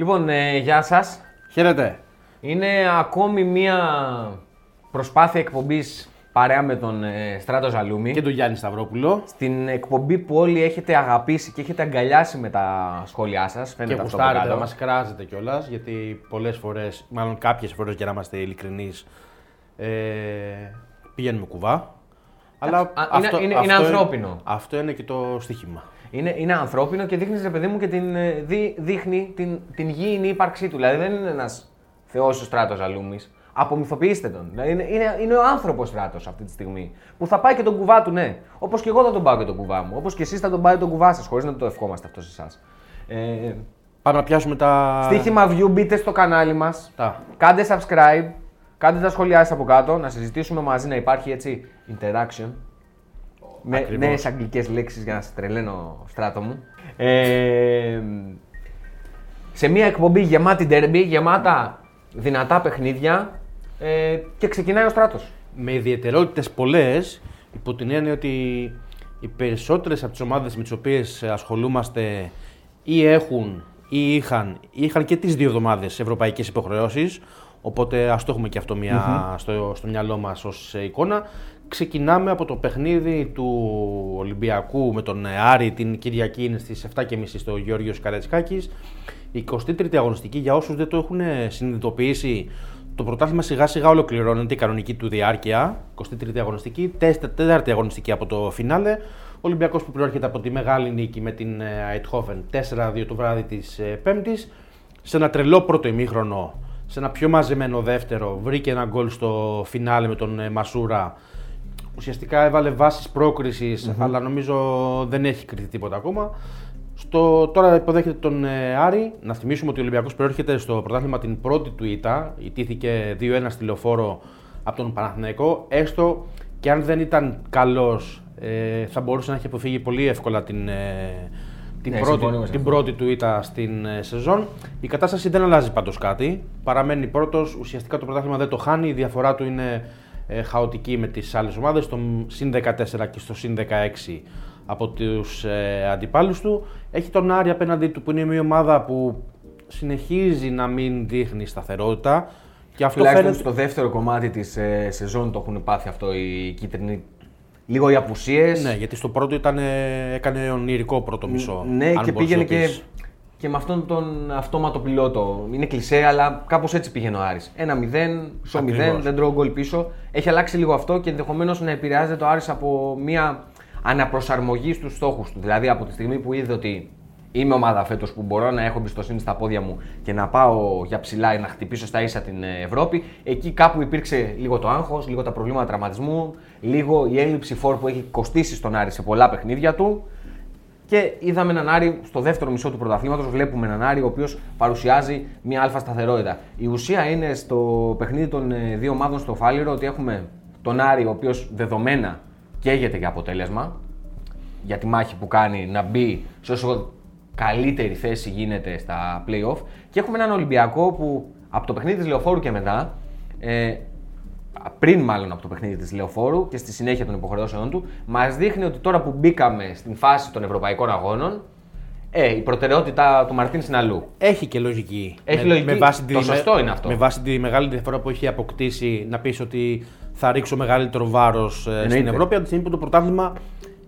Λοιπόν, ε, γεια σας. Χαίρετε. Είναι ακόμη μία προσπάθεια εκπομπής παρέα με τον ε, Στράτο Ζαλούμι. Και τον Γιάννη Σταυρόπουλο. Στην εκπομπή που όλοι έχετε αγαπήσει και έχετε αγκαλιάσει με τα σχόλιά σας. Και Φαίνεται αυτό από γουστάρετε κάτω. να μας κράζετε κιόλας, γιατί πολλές φορές, μάλλον κάποιες φορές για να είμαστε ειλικρινείς, ε, πηγαίνουμε κουβά. Αλλά Α, είναι- είναι- είναι ανθρώπινο. αυτό είναι και το στοίχημα. Είναι, είναι ανθρώπινο και δείχνεις, ρε παιδί μου, και την, ε, δι- δείχνει την, την γήινη ύπαρξή του. Δηλαδή δεν είναι ένας θεός ο Στράτος Ζαλούμι. Απομυθοποιήστε τον. Δηλαδή είναι, είναι, είναι ο άνθρωπος Στράτος αυτή τη στιγμή. Που θα πάει και τον κουβά του, ναι. Όπως και εγώ θα τον πάω και τον κουβά μου. Όπως και εσείς θα τον πάει τον κουβά σας, χωρίς να το ευχόμαστε αυτό σε εσάς. Ε, Πάμε να πιάσουμε τα. στοίχημα view, μπείτε στο κανάλι μας. Τα. Κάντε subscribe. Κάντε τα σχόλιά σας από κάτω. Να συζητήσουμε μαζί, να υπάρχει έτσι interaction. Με Ακριβώς. νέε αγγλικές λέξεις για να σε τρελαίνω στράτο μου. Ε, σε μια εκπομπή γεμάτη derby, γεμάτα δυνατά παιχνίδια ε, και ξεκινάει ο στράτος. με ιδιαιτερότητες πολλές, υπό την έννοια ότι οι περισσότερες από τις ομάδες με τις οποίες ασχολούμαστε ή έχουν ή είχαν, ή είχαν και τις δύο εβδομάδες ευρωπαϊκές υποχρεώσεις. Οπότε ας το έχουμε και αυτό μια, στο, στο μυαλό μας ως εικόνα. Ξεκινάμε από το παιχνίδι του Ολυμπιακού με τον Άρη την Κυριακή είναι στις 7.30 στο Γεώργιος Καρατσκάκης. Η 23η αγωνιστική για όσους δεν το έχουν συνειδητοποιήσει το πρωτάθλημα σιγά σιγά ολοκληρώνεται η κανονική του διάρκεια. 23η αγωνιστική, 4η αγωνιστική από το φινάλε. Ο Ολυμπιακός που προέρχεται από τη μεγάλη νίκη με την Αιτχόφεν 4-2 το βράδυ της Πέμπτης. Σε ένα τρελό πρώτο ημίχρονο, σε ένα πιο μαζεμένο δεύτερο, βρήκε ένα γκολ στο φινάλε με τον ε, Μασούρα. Ουσιαστικά έβαλε βάσεις πρόκρισης, αλλά νομίζω δεν έχει κρυθεί τίποτα ακόμα. Στο, τώρα υποδέχεται τον ε, Άρη. Να θυμίσουμε ότι ο Ολυμπιακός προέρχεται στο πρωτάθλημα την πρώτη του ήττα. Ιτήθηκε 2-1 στη λεωφόρο από τον Παναθηναϊκό. Έστω και αν δεν ήταν καλός, ε, θα μπορούσε να έχει αποφύγει πολύ εύκολα την, ε, την, Ναι, πρώτη, συμφωνούμε σε την αυτό. πρώτη του ήττα στην ε, σεζόν. Η κατάσταση δεν αλλάζει πάντως κάτι. Παραμένει πρώτος. Ουσιαστικά το πρωτάθλημα δεν το χάνει. Η διαφορά του είναι ε, χαοτική με τις άλλες ομάδες. Στο συν 14 και στο συν 16 από τους ε, αντιπάλους του. Έχει τον Άρη απέναντί του που είναι μια ομάδα που συνεχίζει να μην δείχνει σταθερότητα. Και αυτό Τουλάχιστον φαίνεται... στο δεύτερο κομμάτι της ε, σεζόν το έχουν πάθει αυτό οι κίτρινοι. Λίγο οι απουσίες. Ναι, γιατί στο πρώτο ήταν, ε, έκανε ονειρικό πρώτο μισό. Ναι, αν και μπορείς να πήγαινε το και, πεις. και με αυτόν τον αυτόματο πιλότο. Είναι κλισέ, αλλά κάπως έτσι πήγαινε ο Άρης. 1-0, στο 0, Ακριβώς. δεν τρώω γκολ πίσω. Έχει αλλάξει λίγο αυτό και ενδεχομένως να επηρεάζεται το Άρης από μια αναπροσαρμογή στους στόχους του. Δηλαδή από τη στιγμή που είδε ότι είμαι ομάδα φέτος που μπορώ να έχω εμπιστοσύνη στα πόδια μου και να πάω για ψηλά ή να χτυπήσω στα ίσα την ε, Ευρώπη, εκεί κάπου υπήρξε λίγο το άγχος, λίγο τα προβλήματα τραυματισμού, λίγο η έλλειψη φόρ που έχει κοστίσει στον Άρη σε πολλά παιχνίδια του. Και είδαμε έναν Άρη στο δεύτερο μισό του πρωταθλήματος. Βλέπουμε έναν Άρη ο οποίος παρουσιάζει μια αλφα σταθερότητα. Η ουσία είναι στο παιχνίδι των ε, δύο ομάδων στο Φάληρο ότι έχουμε τον Άρη ο οποίος δεδομένα καίγεται για αποτέλεσμα. Για τη μάχη που κάνει να μπει σε όσο καλύτερη θέση γίνεται στα playoff. Και έχουμε έναν Ολυμπιακό που από το παιχνίδι της Λεωφόρου και μετά ε, πριν μάλλον από το παιχνίδι της Λεωφόρου και στη συνέχεια των υποχρεώσεών του, μας δείχνει ότι τώρα που μπήκαμε στην φάση των ευρωπαϊκών αγώνων, ε, η προτεραιότητα του Μαρτίν είναι αλλού. Έχει και λογική. Έχει λογική. Το με- σωστό είναι αυτό. Με βάση τη μεγάλη διαφορά που έχει αποκτήσει να πεις ότι θα ρίξω μεγαλύτερο βάρος στην Εννοείται. Ευρώπη. Από τη στιγμή που το πρωτάθλημα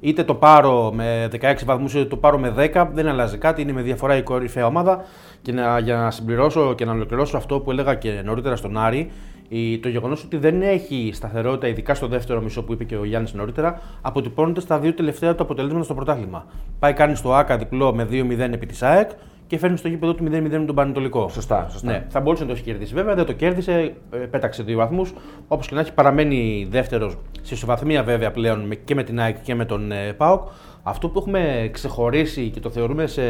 είτε το πάρω με 16 βαθμούς είτε το πάρω με 10, δεν αλλάζει κάτι. Είναι με διαφορά η κορυφαία ομάδα. Και να, για να συμπληρώσω και να ολοκληρώσω αυτό που έλεγα και νωρίτερα στον Άρη, η, το γεγονός ότι δεν έχει σταθερότητα, ειδικά στο δεύτερο μισό που είπε και ο Γιάννης νωρίτερα, αποτυπώνεται στα δύο τελευταία του αποτελέσματα στο πρωτάθλημα. Πάει, κάνει στο ΑΚΑ διπλό με 2-0 επί της ΑΕΚ και φέρνει στο γήπεδο του 0-0 με τον Πανετολικό. Σωστά, σωστά. Ναι, θα μπορούσε να το έχει κερδίσει. Βέβαια δεν το κέρδισε, ε, πέταξε δύο βαθμούς. Όπως και να έχει, παραμένει δεύτερος σε ισοβαθμία βέβαια πλέον με- και με την ΑΕΚ και με τον ε, ΠΑΟΚ. Αυτό που έχουμε ξεχωρίσει και το θεωρούμε σε,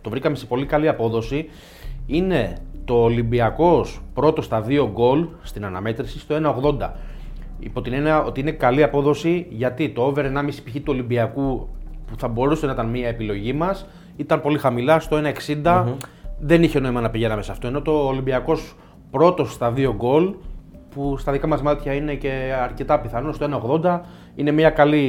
το βρήκαμε σε πολύ καλή απόδοση είναι το Ολυμπιακός πρώτος στα δύο γκολ στην αναμέτρηση στο 1,80. Υπό την έννοια ότι είναι καλή απόδοση γιατί το over 1,5 π.χ. του Ολυμπιακού που θα μπορούσε να ήταν μια επιλογή μας ήταν πολύ χαμηλά στο 1,60. Δεν είχε νόημα να πηγαίναμε σε αυτό. Ενώ το Ολυμπιακός πρώτος στα δύο γκολ που στα δικά μας μάτια είναι και αρκετά πιθανό στο 1,80 είναι μια καλή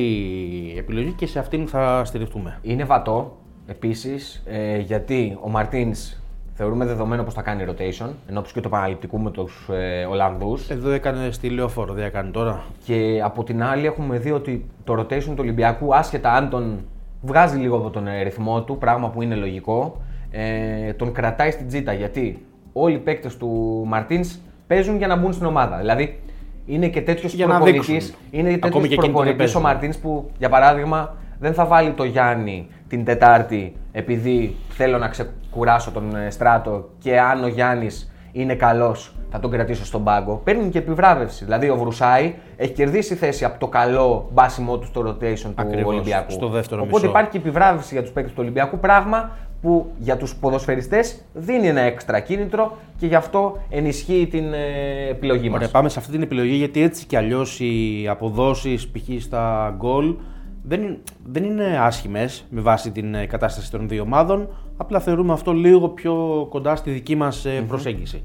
επιλογή και σε αυτήν θα στηριχτούμε. Είναι βατό επίσης ε, γιατί ο Μαρτίνς Θεωρούμε δεδομένο πως θα κάνει rotation, ενώ και του επαναληπτικού με τους ε, Ολλανδούς. Εδώ έκανε στη λεωφόρο, δεν έκανε τώρα. Και από την άλλη έχουμε δει ότι το rotation του Ολυμπιακού, άσχετα αν τον βγάζει λίγο από τον ε, ρυθμό του, πράγμα που είναι λογικό, ε, τον κρατάει στην τζίτα. Γιατί όλοι οι παίκτες του Μαρτίνς παίζουν για να μπουν στην ομάδα. Δηλαδή είναι και τέτοιος προπονητής. Είναι τέτοιος προπονητής ο Μαρτίνς που, για παράδειγμα, δεν θα βάλει το Γιάννη την Τετάρτη επειδή θέλω να ξεκουράσω τον ε, Στράτο και αν ο Γιάννης είναι καλός, θα τον κρατήσω στον πάγκο. Παίρνει και επιβράβευση. Δηλαδή ο Βρουσάη έχει κερδίσει θέση από το καλό μπάσιμό του στο rotation του Ολυμπιακού. Στο δεύτερο Οπότε μισό. υπάρχει και επιβράβευση για τους παίκτες του Ολυμπιακού. Πράγμα που για τους ποδοσφαιριστές δίνει ένα έξτρα κίνητρο και γι' αυτό ενισχύει την ε, επιλογή μας. Ωραία, πάμε σε αυτή την επιλογή γιατί έτσι κι αλλιώς οι αποδόσεις π.χ. στα γκολ δεν, δεν είναι άσχημες με βάση την ε, κατάσταση των δύο ομάδων. Απλά θεωρούμε αυτό λίγο πιο κοντά στη δική μας προσέγγιση.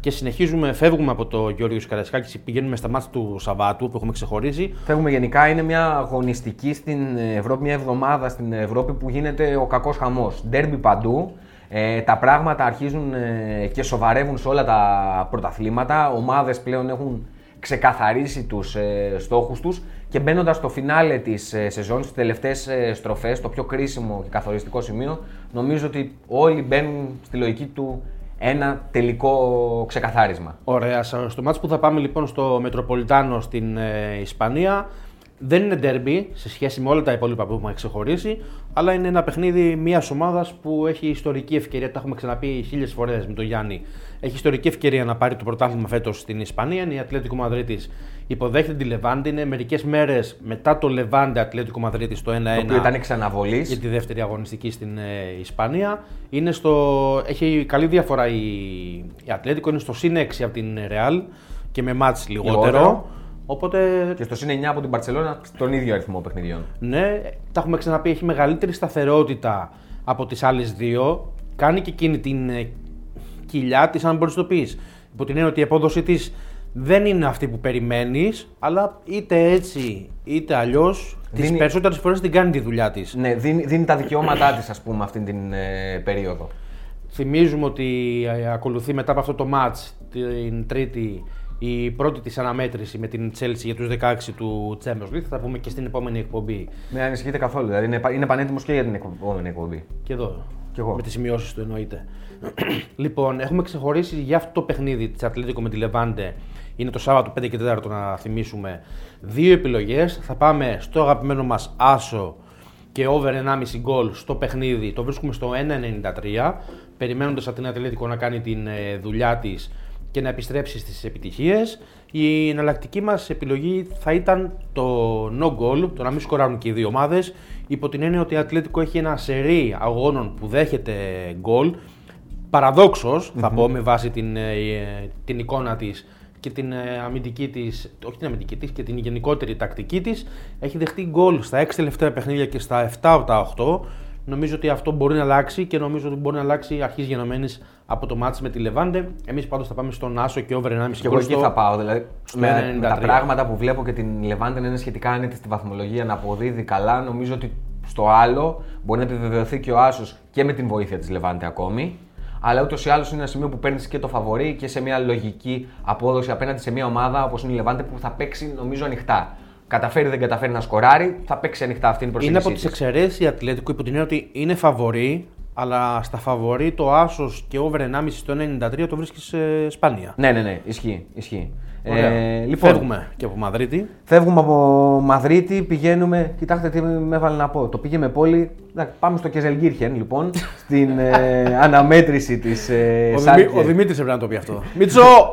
Και συνεχίζουμε, φεύγουμε από το Γιώργο Καρασκάκη, πηγαίνουμε στα μάτια του Σαββάτου που έχουμε ξεχωρίσει. Φεύγουμε γενικά, είναι μια αγωνιστική στην Ευρώπη, μια εβδομάδα στην Ευρώπη που γίνεται ο κακός χαμός. Ντέρμπι παντού, ε, τα πράγματα αρχίζουν ε, και σοβαρεύουν σε όλα τα πρωταθλήματα. Ομάδες πλέον έχουν ξεκαθαρίσει τους ε, στόχους τους και μπαίνοντας στο φινάλε της ε, σεζόν, στις τελευταίες ε, στροφές, το πιο κρίσιμο και καθοριστικό σημείο, νομίζω ότι όλοι μπαίνουν στη λογική του ένα τελικό ξεκαθάρισμα. Ωραία. Στο μάτς που θα πάμε λοιπόν στο Μετροπολιτάνο στην ε, Ισπανία δεν είναι derby σε σχέση με όλα τα υπόλοιπα που έχουμε ξεχωρίσει, αλλά είναι ένα παιχνίδι μιας ομάδας που έχει ιστορική ευκαιρία. Τα έχουμε ξαναπεί χίλιες φορές με τον Γιάννη. Έχει ιστορική ευκαιρία να πάρει το πρωτάθλημα φέτος στην Ισπανία. Είναι η Ατλέτικο Μαδρίτης. Υποδέχεται τη Λεβάντη. Είναι μερικές μέρες μετά το Λεβάντε Ατλέτικο Μαδρίτης στο 1-1. Το οποίο ήταν ξαναβολή. Για τη δεύτερη αγωνιστική στην ε, Ισπανία. Είναι στο... Έχει καλή διαφορά η, η Ατλέτικο. Είναι στο συν 6 από την Ρεάλ και με μάτς λιγότερο. Λιγότερο. Οπότε Και στο συν 9 από την Παρσελόνα στον ίδιο αριθμό παιχνιδιών. Ναι, τα έχουμε ξαναπεί, έχει μεγαλύτερη σταθερότητα από τις άλλες δύο. Κάνει και εκείνη την ε, κοιλιά της, αν μπορείς να το πεις. Υπό την έννοια ότι η απόδοσή της δεν είναι αυτή που περιμένεις, αλλά είτε έτσι είτε αλλιώς, τις Δίνει- περισσότερες φορές την κάνει τη δουλειά της. Ναι, δίνει, δίνει τα δικαιώματά της, ας πούμε, αυτήν την ε, περίοδο. Θυμίζουμε ότι ε, ακολουθεί μετά από αυτό το match την Τρίτη η πρώτη της αναμέτρηση με την Chelsea για τους 16 του Champions League. Θα τα πούμε και στην επόμενη εκπομπή. Με ανησυχείτε καθόλου. Δηλαδή είναι, πα- είναι πανέτοιμος και για την εκπο- επόμενη εκπομπή. Και εδώ. Κι εγώ. Με τις σημειώσεις του εννοείται. λοιπόν, έχουμε ξεχωρίσει για αυτό το παιχνίδι της Ατλέτικο με τη Λεβάντε. Είναι το Σάββατο 5 και 4 να θυμίσουμε. Δύο επιλογές. Θα πάμε στο αγαπημένο μας Άσο και over 1,5 γκολ στο παιχνίδι. Το βρίσκουμε στο 1,93. Περιμένοντας από την Ατλέτικο να κάνει την ε, δουλειά της και να επιστρέψεις στις επιτυχίες. Η εναλλακτική μας επιλογή θα ήταν το no goal, το να μην σκοράρουν και οι δύο ομάδες, υπό την έννοια ότι η Ατλέτικο έχει ένα σερί αγώνων που δέχεται γκολ, παραδόξως, θα πω με βάση την, ε, την εικόνα της και την ε, αμυντική της, όχι την αμυντική της και την γενικότερη τακτική της, έχει δεχτεί γκολ στα 6 τελευταία παιχνίδια και στα 7 από τα 8. Νομίζω ότι αυτό μπορεί να αλλάξει και νομίζω ότι μπορεί να αλλάξει αρχής γενομένης από το μάτς με τη Λεβάντε. Εμείς πάντως θα πάμε στον Άσο και over 1,5 Και εγώ εκεί θα πάω. Δηλαδή, με, με τα 1,93. πράγματα που βλέπω και την Λεβάντε να είναι σχετικά άνετη στη βαθμολογία, να αποδίδει καλά, νομίζω ότι στο άλλο μπορεί να επιβεβαιωθεί και ο Άσος και με την βοήθεια της Λεβάντε ακόμη. Αλλά ούτως ή άλλως είναι ένα σημείο που παίρνεις και το φαβορή και σε μια λογική απόδοση απέναντι σε μια ομάδα όπως είναι η Λεβάντε που θα παίξει νομίζω ανοιχτά. Καταφέρει δεν καταφέρει να σκοράρει, θα παίξει ανοιχτά αυτή είναι η Είναι προσέγγιση. από τις της. εξαιρέσεις η Ατλέτικο υπό την έννοια ότι είναι φαβορή, αλλά στα φαβορή το Άσος και over 1,5 στο 93 το βρίσκεις σε Σπάνια. Ναι, ναι, ναι, ισχύει. ισχύει. Ωραία. Ε, λοιπόν, Φεύγουμε και από Μαδρίτη. Φεύγουμε από Μαδρίτη, πηγαίνουμε. Κοιτάξτε τι με έβαλε να πω. Το πήγε με πόλη. Εντάξει, Πάμε στο Κεζελγκύρχεν, λοιπόν, στην ε, αναμέτρηση της ε, Ο, Σάλκε. Δημή, ο Δημήτρης έπρεπε να το πει αυτό. Μίτσο!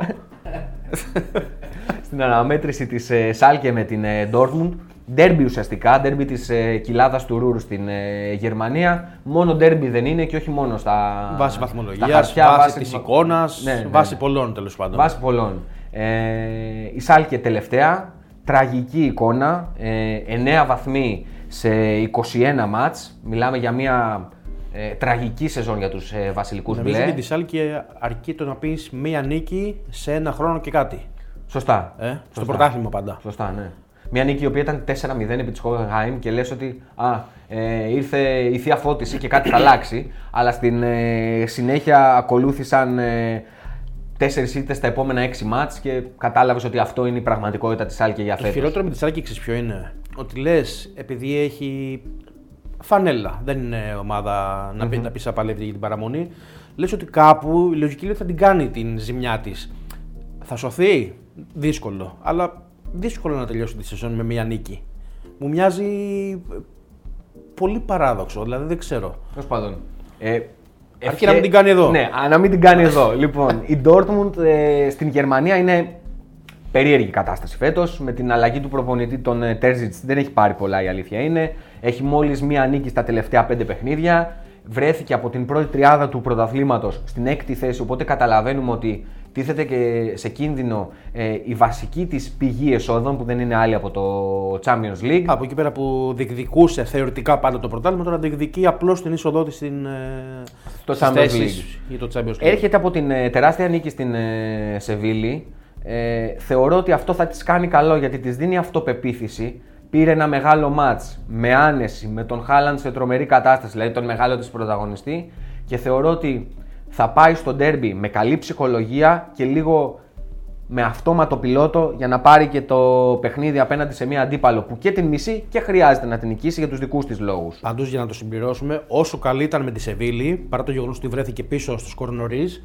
Στην αναμέτρηση της ε, Σάλκε με την ε, Dortmund. Ντέρμπι ουσιαστικά, ντέρμπι της ε, κοιλάδας του Ρούρ στην ε, Γερμανία. Μόνο ντέρμπι δεν είναι και όχι μόνο στα. βάση στα βαθμολογία, χαρτιά, βάση της της- εικόνας, Ναι, ναι, βάση ναι. πολλών τέλος πάντων. Βάση πολλών. Ε, η Σάλκε τελευταία, τραγική εικόνα, ε, 9 βαθμοί σε 21 μάτς. Μιλάμε για μια ε, τραγική σεζόν για τους ε, βασιλικούς Νομίζω μπλε. ότι τη Σάλκη αρκεί το να πεις μία νίκη σε ένα χρόνο και κάτι. Σωστά. Ε, στο Σωστά. πρωτάθλημα πάντα. Σωστά, ναι. Μια νίκη η οποία ήταν 4-0 επί της Hoffenheim και λες ότι α, ε, ήρθε η θεία φώτιση και κάτι θα αλλάξει. Αλλά στην ε, συνέχεια ακολούθησαν ε, τέσσερις ήττες στα επόμενα έξι μάτς και κατάλαβες ότι αυτό είναι η πραγματικότητα της Άλκη για Το φέτος. χειρότερο με τη Σάλκη ξέρεις ποιο είναι; Ότι λες, επειδή έχει φανέλα, δεν είναι ομάδα να, πει, να πεις απαλεύει για την παραμονή. Λες ότι κάπου η λογική λέει ότι θα την κάνει την ζημιά της. Θα σωθεί; Δύσκολο. Αλλά δύσκολο να τελειώσει τη σεζόν με μία νίκη. Μου μοιάζει ε, πολύ παράδοξο, δηλαδή δεν ξέρω. Τέλος πάντων. Ε, Αρκεί ευχέ- να μην την κάνει εδώ. Ναι, α, να μην την κάνει εδώ. λοιπόν, η Dortmund ε, στην Γερμανία είναι περίεργη κατάσταση φέτος. Με την αλλαγή του προπονητή των ε, Terzic δεν έχει πάρει πολλά, η αλήθεια είναι. Έχει μόλις μία νίκη στα τελευταία πέντε παιχνίδια. Βρέθηκε από την πρώτη τριάδα του πρωταθλήματος στην έκτη θέση. Οπότε καταλαβαίνουμε ότι τίθεται και σε κίνδυνο ε, η βασική της πηγή εσόδων που δεν είναι άλλη από το Champions League. Από εκεί πέρα που διεκδικούσε θεωρητικά πάντα το πρωτάθλημα, τώρα διεκδικεί απλώς την είσοδό της στην. ε, Στο στις Champions θέσεις League. Για το Champions League. Έρχεται από την ε, τεράστια νίκη στην ε, Σεβίλη. Ε, θεωρώ ότι αυτό θα της κάνει καλό γιατί της δίνει αυτοπεποίθηση. Πήρε ένα μεγάλο μάτς με άνεση, με τον Χάλαντ σε τρομερή κατάσταση, δηλαδή τον μεγάλο της πρωταγωνιστή και θεωρώ ότι θα πάει στο ντέρμπι με καλή ψυχολογία και λίγο με αυτόματο πιλότο για να πάρει και το παιχνίδι απέναντι σε μια αντίπαλο που και την μισεί και χρειάζεται να την νικήσει για τους δικούς της λόγους. Πάντως για να το συμπληρώσουμε, όσο καλή ήταν με τη Σεβίλη, παρά το γεγονός ότι βρέθηκε πίσω στο σκορ νωρίς,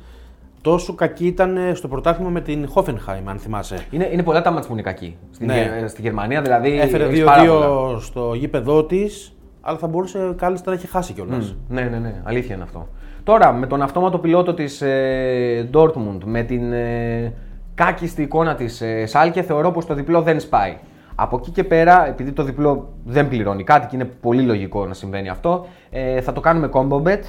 τόσο κακή ήταν ε, στο πρωτάθλημα με την Hoffenheim, αν θυμάσαι. Είναι, είναι πολλά τα μάτς που είναι κακοί. Στην, Ναι. Γε- στη Γερμανία δηλαδή. Έφερε έχεις πάρα πολλά. 2-2 στο γήπεδό της, αλλά θα μπορούσε κάλλιστα να έχει χάσει κιόλας. Ναι, ναι, ναι, αλήθεια είναι αυτό. Τώρα με τον αυτόματο πιλότο της ε, Dortmund, με την ε, κάκιστη εικόνα της ε, Σάλκε, θεωρώ πως το διπλό δεν σπάει. Από εκεί και πέρα, επειδή το διπλό δεν πληρώνει κάτι και είναι πολύ λογικό να συμβαίνει αυτό, ε, θα το κάνουμε combo bet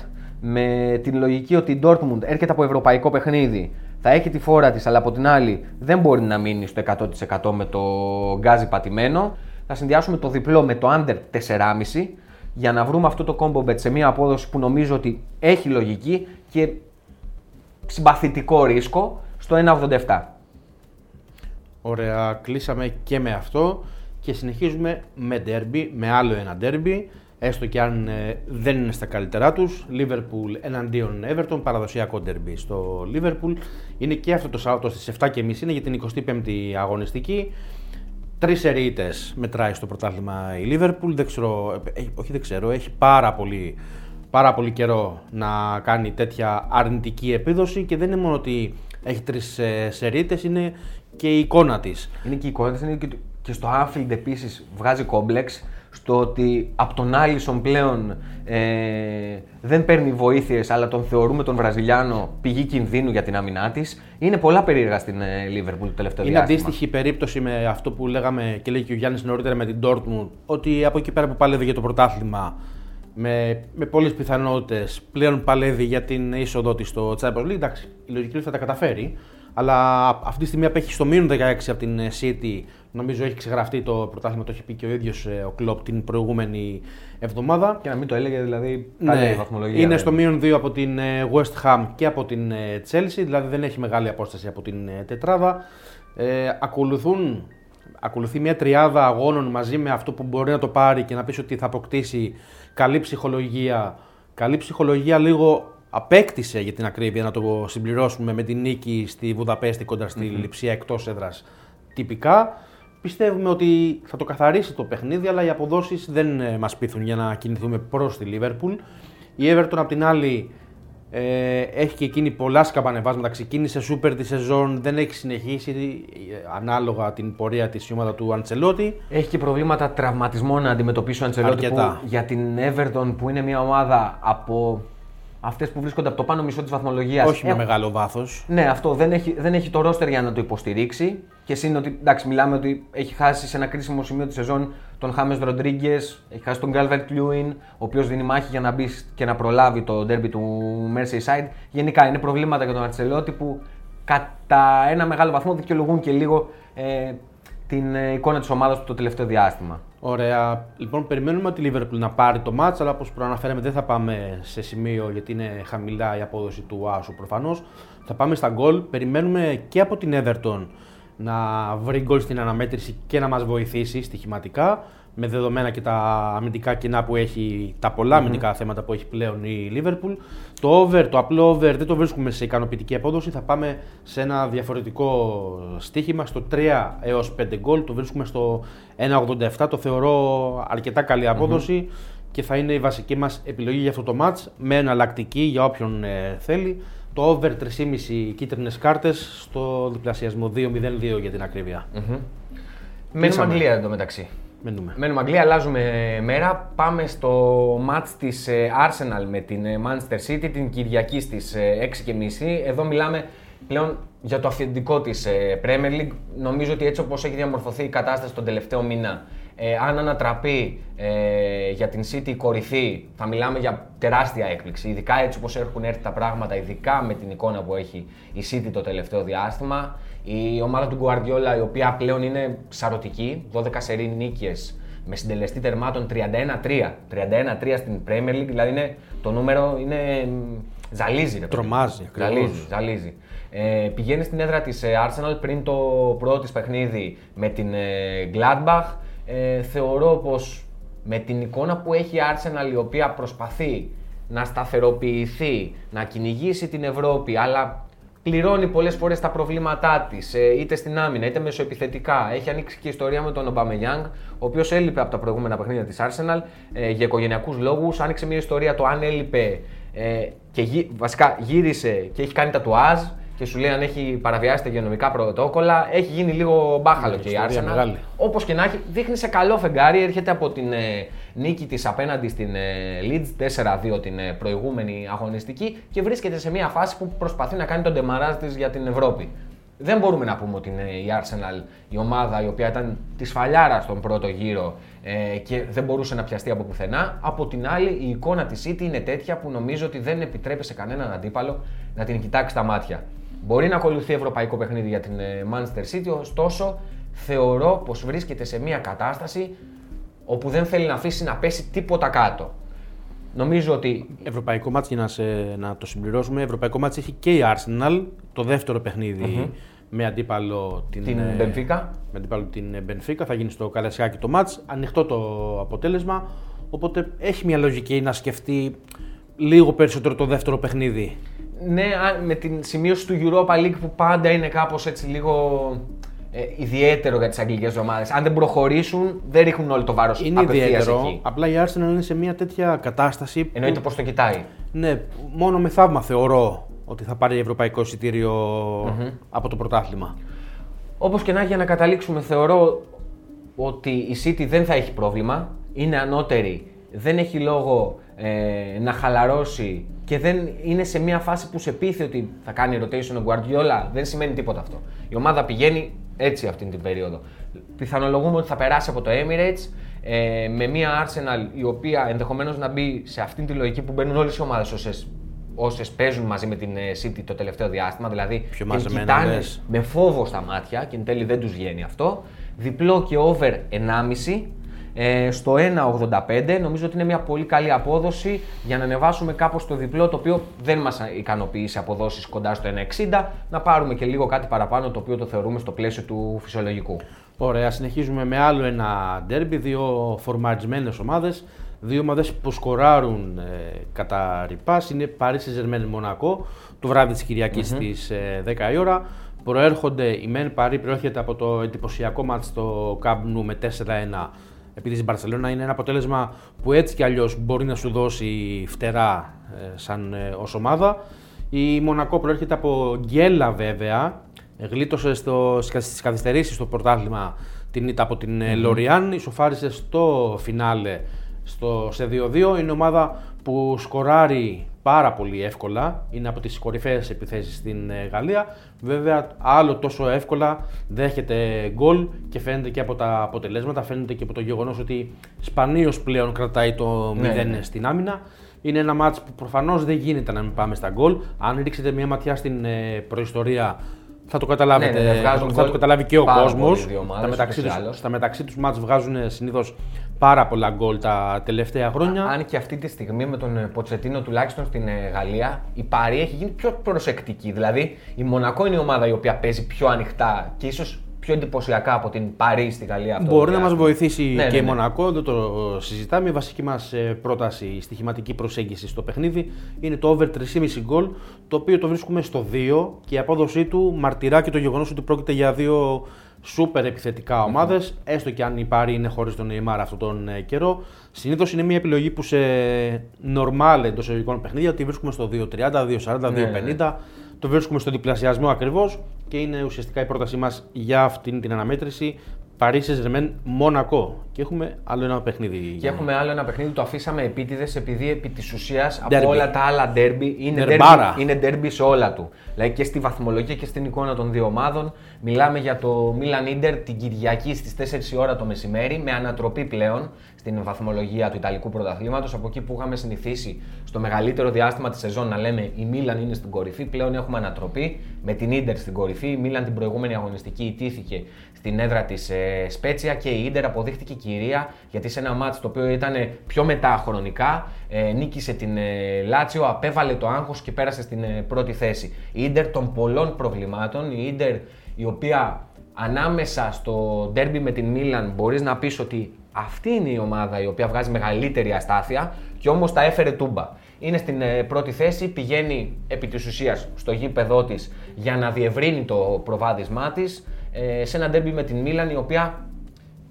με την λογική ότι η Dortmund έρχεται από ευρωπαϊκό παιχνίδι, θα έχει τη φόρα της, αλλά από την άλλη δεν μπορεί να μείνει στο 100% με το γκάζι πατημένο. Θα συνδυάσουμε το διπλό με το under 4,5 για να βρούμε αυτό το combo bet σε μια απόδοση που νομίζω ότι έχει λογική και συμπαθητικό ρίσκο στο 1,87. Ωραία, κλείσαμε και με αυτό και συνεχίζουμε με derby, με άλλο ένα derby, έστω και αν ε, δεν είναι στα καλύτερά τους. Liverpool εναντίον Everton, παραδοσιακό derby στο Liverpool. Είναι και αυτό το Σάββατο στις 7.30 είναι για την 25η αγωνιστική. Τρεις ερείτε μετράει στο πρωτάθλημα η Liverpool. Δεν ξέρω, ε, ε, όχι δεν ξέρω, έχει πάρα πολύ, πάρα πολύ καιρό να κάνει τέτοια αρνητική επίδοση και δεν είναι μόνο ότι έχει τρεις ε, σερίτε, είναι και η εικόνα της. Είναι και η εικόνα της, είναι και, το- και στο Anfield επίσης βγάζει κόμπλεξ στο ότι από τον Άλισον πλέον ε, δεν παίρνει βοήθειες αλλά τον θεωρούμε τον Βραζιλιάνο πηγή κινδύνου για την άμυνά της. Είναι πολλά περίεργα στην ε, Liverpool το τελευταίο Είναι διάστημα. αντίστοιχη περίπτωση με αυτό που λέγαμε και λέει και ο Γιάννης νωρίτερα με την Dortmund, ότι από εκεί πέρα που παλεύει για το πρωτάθλημα με, με πολλές πιθανότητες πλέον παλεύει για την είσοδό της στο Champions League. Εντάξει, η λογική είναι ότι θα τα καταφέρει. Αλλά αυτή τη στιγμή απέχει στο μείον 16 από την ε, City. Νομίζω έχει ξεγραφτεί το πρωτάθλημα, το έχει πει και ο ίδιος ο Κλοπ την προηγούμενη εβδομάδα. Και να μην το έλεγε δηλαδή. τα λέει η βαθμολογία. είναι δεν στο μείον 2 από την ε, West Ham και από την ε, Chelsea, δηλαδή δεν έχει μεγάλη απόσταση από την ε, τετράδα. Ε, ακολουθούν, ακολουθεί μια τριάδα αγώνων μαζί με αυτό που μπορεί να το πάρει και να πεις ότι θα αποκτήσει καλή ψυχολογία. Καλή ψυχολογία λίγο απέκτησε για την ακρίβεια να το συμπληρώσουμε με την νίκη στη Βουδαπέστη κοντά στη Λιψία εκτός έδρας τυπικά. Πιστεύουμε ότι θα το καθαρίσει το παιχνίδι, αλλά οι αποδόσεις δεν ε, μας πείθουν για να κινηθούμε προς τη Liverpool. Η Everton απ' την άλλη ε, έχει και εκείνη πολλά σκαμπανεβάσματα. Ξεκίνησε σούπερ τη σεζόν, δεν έχει συνεχίσει ε, ανάλογα την πορεία της ομάδα του Αντσελότη. Έχει και προβλήματα τραυματισμών να αντιμετωπίσει ο Αντσελότη που Αρκετά. για την Everton που είναι μια ομάδα από αυτές που βρίσκονται από το πάνω μισό της βαθμολογίας. Όχι με μεγάλο βάθος. Ναι, αυτό δεν έχει, δεν έχει το ρόστερ για να το υποστηρίξει. Και σύν ότι εντάξει, μιλάμε ότι έχει χάσει σε ένα κρίσιμο σημείο της σεζόν τον Χάμες Ροντρίγκες, έχει χάσει τον Γκάλβερτ Λιούιν, ο οποίος δίνει μάχη για να μπει και να προλάβει το ντέρμπι του Merseyside. Γενικά είναι προβλήματα για τον Αρτσελότη που κατά ένα μεγάλο βαθμό δικαιολογούν και λίγο ε, την ε, εικόνα της ομάδας του το τελευταίο διάστημα. Ωραία. Λοιπόν, περιμένουμε τη Liverpool να πάρει το μάτς, αλλά όπως προαναφέραμε δεν θα πάμε σε σημείο γιατί είναι χαμηλά η απόδοση του Άσου προφανώς. Θα πάμε στα γκολ. Περιμένουμε και από την Everton να βρει γκολ στην αναμέτρηση και να μας βοηθήσει στοιχηματικά με δεδομένα και τα αμυντικά κοινά που έχει, τα πολλά αμυντικά θέματα που έχει πλέον η Liverpool. Το over, το απλό over δεν το βρίσκουμε σε ικανοποιητική απόδοση, θα πάμε σε ένα διαφορετικό στοίχημα, στο 3 έως 5 γκολ, το βρίσκουμε στο 1,87, το θεωρώ αρκετά καλή απόδοση και θα είναι η βασική μας επιλογή για αυτό το match με εναλλακτική για όποιον ε, θέλει. Το over 3,5 κίτρινες κάρτες στο διπλασιασμό 2-0-2 για την ακρίβεια. Μένουμε Αγγλία εντωμεταξύ. Μένουμε. Μένουμε Αγγλία, αλλάζουμε μέρα. Πάμε στο match της ε, Arsenal με την ε, Manchester City την Κυριακή στις ε, 6.30. Εδώ μιλάμε πλέον για το αυθεντικό της ε, Premier League. Νομίζω ότι έτσι όπως έχει διαμορφωθεί η κατάσταση τον τελευταίο μήνα, ε, αν ανατραπεί ε, για την City η κορυφή, θα μιλάμε για τεράστια έκπληξη. Ειδικά έτσι όπως έχουν έρθει τα πράγματα, ειδικά με την εικόνα που έχει η City το τελευταίο διάστημα. Η ομάδα του Guardiola, η οποία πλέον είναι σαρωτική, 12 σερή νίκες με συντελεστή τερμάτων 31-3. 31-3 στην Premier League, δηλαδή είναι, το νούμερο είναι μ, ζαλίζει. ρε παιδί. Τρομάζει, ακριβώς. Ζαλίζει, ζαλίζει. Ε, πηγαίνει στην έδρα της ε, Arsenal πριν το πρώτο της παιχνίδι με την ε, Gladbach. Ε, θεωρώ πως με την εικόνα που έχει η Arsenal η οποία προσπαθεί να σταθεροποιηθεί, να κυνηγήσει την Ευρώπη, αλλά πληρώνει πολλές φορές τα προβλήματά της, είτε στην άμυνα είτε μεσοεπιθετικά. Έχει ανοίξει και η ιστορία με τον Ομπαμεγιάνγκ, ο οποίος έλειπε από τα προηγούμενα παιχνίδια της Arsenal ε, για οικογενειακούς λόγους. Άνοιξε μια ιστορία το αν έλειπε ε, και γύ- βασικά γύρισε και έχει κάνει τα τουάζ και σου λέει αν έχει παραβιάσει τα υγειονομικά πρωτόκολλα. Έχει γίνει λίγο μπάχαλο Ναι, και η ιστορία Arsenal. μεγάλη. Όπως και να έχει, δείχνει σε καλό φεγγάρι. Έρχεται από την ε, νίκη της απέναντι στην ε, Leeds 4-2 την ε, προηγούμενη αγωνιστική και βρίσκεται σε μια φάση που προσπαθεί να κάνει τον ντεμαράζ της για την Ευρώπη. Δεν μπορούμε να πούμε ότι είναι η Arsenal η ομάδα η οποία ήταν της σφαλιάρα στον πρώτο γύρο ε, και δεν μπορούσε να πιαστεί από πουθενά. Από την άλλη, η εικόνα της City είναι τέτοια που νομίζω ότι δεν επιτρέπει σε κανέναν αντίπαλο να την κοιτάξεις τα μάτια. Μπορεί να ακολουθεί ευρωπαϊκό παιχνίδι για την ε, Manchester City, ωστόσο θεωρώ πως βρίσκεται σε μια κατάσταση όπου δεν θέλει να αφήσει να πέσει τίποτα κάτω. Νομίζω ότι Ευρωπαϊκό μάτς, για να, σε, να το συμπληρώσουμε, ευρωπαϊκό μάτς έχει και η Arsenal, το δεύτερο παιχνίδι με αντίπαλο την, την ε, Benfica με αντίπαλο την Benfica, θα γίνει στο Καλασιάκι το μάτς, ανοιχτό το αποτέλεσμα, οπότε έχει μια λογική να σκεφτεί λίγο περισσότερο το δεύτερο παιχνίδι. Ναι, α- με την σημείωση του Europa League που πάντα είναι κάπως έτσι λίγο ε, ιδιαίτερο για τις αγγλικές ομάδες. Αν δεν προχωρήσουν, δεν ρίχνουν όλο το βάρος Είναι απευθείας ιδιαίτερο, εκεί. απλά η Arsenal είναι σε μια τέτοια κατάσταση που, Εννοείται πώς το κοιτάει. ναι, μόνο με θαύμα θεωρώ ότι θα πάρει ευρωπαϊκό εισιτήριο από το πρωτάθλημα. Όπως και να έχει, για να καταλήξουμε, θεωρώ ότι η City δεν θα έχει πρόβλημα. Είναι ανώτερη, δεν έχει λόγο ε, να χαλαρώσει και δεν είναι σε μια φάση που σε πείθει ότι θα κάνει rotation ο Guardiola. Δεν σημαίνει τίποτα αυτό. Η ομάδα πηγαίνει έτσι αυτή την περίοδο. Πιθανολογούμε ότι θα περάσει από το Emirates ε, με μια Arsenal η οποία ενδεχομένως να μπει σε αυτή τη λογική που μπαίνουν όλες οι ομάδες όσες όσες παίζουν μαζί με την ε, City το τελευταίο διάστημα, δηλαδή Πιο την μαζεμένα, κοιτάνε λες. με φόβο στα μάτια και εν τέλει δεν τους βγαίνει αυτό. Διπλό και over 1,5 ε, στο 1,85 νομίζω ότι είναι μια πολύ καλή απόδοση για να ανεβάσουμε κάπως το διπλό το οποίο δεν μας ικανοποιεί σε αποδόσεις κοντά στο 1,60 να πάρουμε και λίγο κάτι παραπάνω το οποίο το θεωρούμε στο πλαίσιο του φυσιολογικού. Ωραία, συνεχίζουμε με άλλο ένα ντέρμπι, δύο φορμαρισμένες ομάδες, δύο ομάδες που σκοράρουν ε, κατά ρηπάς, είναι Paris Saint-Germain Μονακό, το βράδυ της κυριακης στις ε, 10 η ώρα. Προέρχονται, η Μεν Παρί προέρχεται από το εντυπωσιακό μάτς στο Camp Nou με 4-1 επειδή η Μπαρσελόνα είναι ένα αποτέλεσμα που έτσι κι αλλιώς μπορεί να σου δώσει φτερά ε, σαν ε, ως ομάδα. Η Μονακό προέρχεται από γκέλα βέβαια, γλίτωσε στο, στις καθυστερήσεις στο πρωτάθλημα την ήττα από την mm Λοριάν, ισοφάρισε στο φινάλε στο, σε 2-2. Είναι ομάδα που σκοράρει πάρα πολύ εύκολα, είναι από τις κορυφαίες επιθέσεις στην ε, Γαλλία. Βέβαια άλλο τόσο εύκολα δέχεται γκολ και φαίνεται και από τα αποτελέσματα, φαίνεται και από το γεγονός ότι σπανίως πλέον κρατάει το 0 Ναι, ναι. στην άμυνα. Είναι ένα μάτς που προφανώς δεν γίνεται να μην πάμε στα γκολ. Αν ρίξετε μια ματιά στην ε, προϊστορία θα το καταλάβετε. Ναι, ναι, ναι, βγάζουν θα, το- θα γκολ το καταλάβει και ο πάρα κόσμος. πολύ δύο ομάδες, Στα μεταξύ, ούτως ή τους, άλλως. στα μεταξύ τους μάτς βγάζουν συνήθως πάρα πολλά γκολ τα τελευταία χρόνια. Αν και αυτή τη στιγμή με τον ε, Ποτσετίνο τουλάχιστον στην ε, Γαλλία η Παρή έχει γίνει πιο προσεκτική. Δηλαδή η Μονακό είναι η ομάδα η οποία παίζει πιο ανοιχτά και ίσως πιο εντυπωσιακά από την Παρή στη Γαλλία. Αυτό Μπορεί το να μας διάστημα. βοηθήσει Ναι, και ναι, η ναι. Μονακό, δεν το συζητάμε. Η βασική μας πρόταση, η στοιχηματική προσέγγιση στο παιχνίδι είναι το over 3,5 γκολ, το οποίο το βρίσκουμε στο 2 και η απόδοσή του μαρτυρά και το γεγονός ότι πρόκειται για δύο σούπερ επιθετικά ομάδες, έστω και αν η Πάρη είναι χωρίς τον Neymar αυτόν τον ε, καιρό. Συνήθως είναι μια επιλογή που σε normal εντός εισαγωγικών παιχνίδια τη βρίσκουμε στο 2,30, 2,40, 2,50. Ναι, ναι. Το βρίσκουμε στο διπλασιασμό ακριβώς και είναι ουσιαστικά η πρότασή μας για αυτήν την αναμέτρηση. Παρίσι Ζερμέν Μονακό. Και έχουμε άλλο ένα παιχνίδι. Και έχουμε άλλο ένα παιχνίδι, το αφήσαμε επίτηδες επειδή επί της ουσίας Derby. από όλα τα άλλα ντέρμπι είναι Ντερμπάρα. derby, είναι derby σε όλα του. Δηλαδή και στη βαθμολογία και στην εικόνα των δύο ομάδων. Μιλάμε για το Milan Inter την Κυριακή στις 4 η ώρα το μεσημέρι με ανατροπή πλέον στην βαθμολογία του Ιταλικού πρωταθλήματος. Από εκεί που είχαμε συνηθίσει στο μεγαλύτερο διάστημα της σεζόν να λέμε η Milan είναι στην κορυφή, πλέον έχουμε ανατροπή με την Inter στην κορυφή. Η Milan την προηγούμενη αγωνιστική ιτήθηκε στην έδρα της ε, Σπέτσια και η Inter αποδείχτηκε κυρία γιατί σε ένα μάτς το οποίο ήταν πιο μετά χρονικά ε, νίκησε την ε, Λάτσιο, απέβαλε το άγχος και πέρασε στην ε, πρώτη θέση. Η Inter των πολλών προβλημάτων, η Inter η οποία ανάμεσα στο ντέρμπι με την Μίλαν μπορείς να πεις ότι αυτή είναι η ομάδα η οποία βγάζει μεγαλύτερη αστάθεια και όμως τα έφερε τούμπα. Είναι στην ε, πρώτη θέση, πηγαίνει επί της ουσίας στο γήπεδό της για να διευρύνει το προβάδισμά της ε, σε ένα ντέρμπι με την Μίλαν η οποία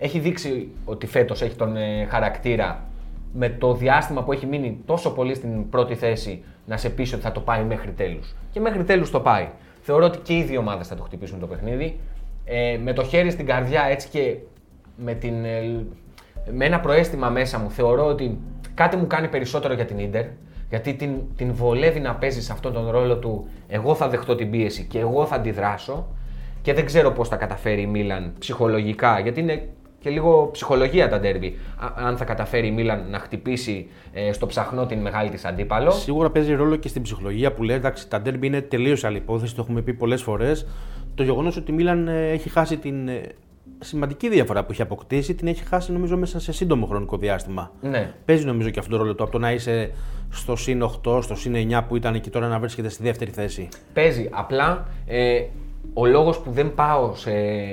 έχει δείξει ότι φέτος έχει τον ε, χαρακτήρα με το διάστημα που έχει μείνει τόσο πολύ στην πρώτη θέση να σε πείσει ότι θα το πάει μέχρι τέλους. Και μέχρι τέλους το πάει. Θεωρώ ότι και οι δύο ομάδες θα το χτυπήσουν το παιχνίδι. Ε, με το χέρι στην καρδιά έτσι και με, την, ε, με ένα προαίσθημα μέσα μου θεωρώ ότι κάτι μου κάνει περισσότερο για την Ίντερ γιατί την, την βολεύει να παίζει σε αυτόν τον ρόλο του εγώ θα δεχτώ την πίεση και εγώ θα αντιδράσω και δεν ξέρω πώς θα καταφέρει η Μίλαν ψυχολογικά γιατί είναι και λίγο ψυχολογία τα ντέρμπι. Α- Αν θα καταφέρει η Μίλαν να χτυπήσει ε, στο ψαχνό την μεγάλη της αντίπαλο. Σίγουρα παίζει ρόλο και στην ψυχολογία που λέει εντάξει, τα ντέρμπι είναι τελείως άλλη υπόθεση, το έχουμε πει πολλές φορές. Το γεγονός ότι η Μίλαν ε, έχει χάσει την ε, σημαντική διαφορά που έχει αποκτήσει, την έχει χάσει νομίζω μέσα σε σύντομο χρονικό διάστημα. Ναι. Παίζει νομίζω και αυτό το ρόλο του. Από το να είσαι στο συν 8, στο συν 9 που ήταν και τώρα να βρίσκεται στη δεύτερη θέση. Παίζει. Απλά ε, ο λόγος που δεν πάω σε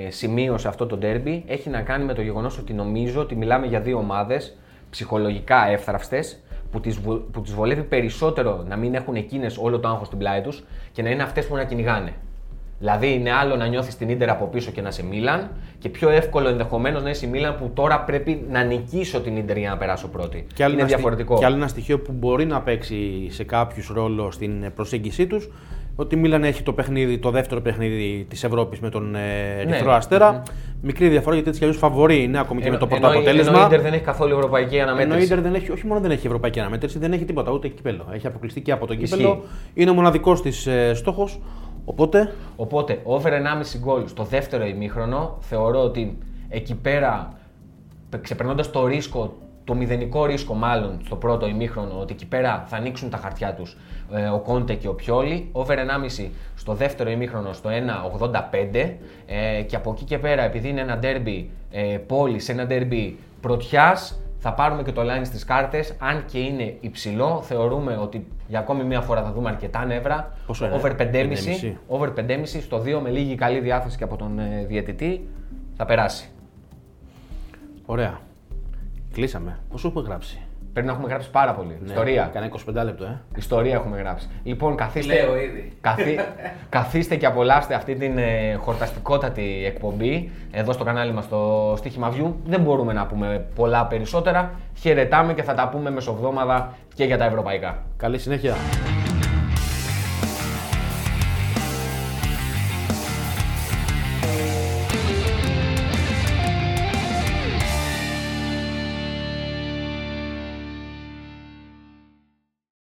σημείο σε αυτό το ντέρμπι έχει να κάνει με το γεγονός ότι νομίζω ότι μιλάμε για δύο ομάδες ψυχολογικά εύθραυστες που τις, βο- που τις βολεύει περισσότερο να μην έχουν εκείνες όλο το άγχος στην πλάτη τους και να είναι αυτές που να κυνηγάνε. Δηλαδή είναι άλλο να νιώθεις την Ίντερ από πίσω και να είσαι Μίλαν και πιο εύκολο ενδεχομένως να είσαι η Μίλαν που τώρα πρέπει να νικήσω την Ίντερ για να περάσω πρώτη. Και άλλο είναι ένα στοι- διαφορετικό. Και άλλο ένα στοιχείο που μπορεί να παίξει σε κάποιους ρόλο στην προσέγγιση τους, ότι η Μίλαν έχει το παιχνίδι, το δεύτερο παιχνίδι της Ευρώπης με τον ε, Ναι. Ερυθρό Αστέρα. Μικρή διαφορά γιατί έτσι κι αλλιώς φαβορεί είναι ακόμη και με το πρώτο ενώ, αποτέλεσμα. Ενώ η Ίντερ δεν έχει καθόλου ευρωπαϊκή Ενώ η αναμέτρηση. Ίντερ δεν έχει, όχι μόνο δεν έχει ευρωπαϊκή αναμέτρηση, δεν έχει τίποτα, ούτε κύπελο. Έχει αποκλειστεί και από το Ισχύει. κύπελο. Είναι ο μοναδικός της ε, στόχος. Οπότε Οπότε, over 1,5 γκολ στο δεύτερο ημίχρονο, θεωρώ ότι εκεί πέρα, ξεπερνώντας το ρίσκο, το μηδενικό ρίσκο μάλλον στο πρώτο ημίχρονο, ότι εκεί πέρα θα ανοίξουν τα χαρτιά τους ο Κόντε και ο Πιόλι. Over 1,5 στο δεύτερο ημίχρονο στο 1,85. Ε, και από εκεί και πέρα, επειδή είναι ένα ντέρμπι ε, πόλης, ένα ντέρμπι πρωτιάς, θα πάρουμε και το line στις κάρτες, αν και είναι υψηλό, θεωρούμε ότι για ακόμη μία φορά θα δούμε αρκετά νεύρα. Πόσο είναι; Over 5,5 5,5. over 5,5 στο 2 με λίγη καλή διάθεση και από τον ε, διαιτητή θα περάσει. Ωραία. Κλείσαμε. Πόσο έχουμε γράψει; Πρέπει να έχουμε γράψει πάρα πολύ. Ιστορία. Κανένα 25 λεπτό, ε. Ιστορία έχουμε γράψει. Λοιπόν, καθίστε, Λέω ήδη. καθί, καθίστε και απολαύστε αυτή την ε, χορταστικότατη εκπομπή εδώ στο κανάλι μας στο Στίχημα View. Δεν μπορούμε να πούμε πολλά περισσότερα. Χαιρετάμε και θα τα πούμε μεσοβδόμαδα και για τα ευρωπαϊκά. Καλή συνέχεια.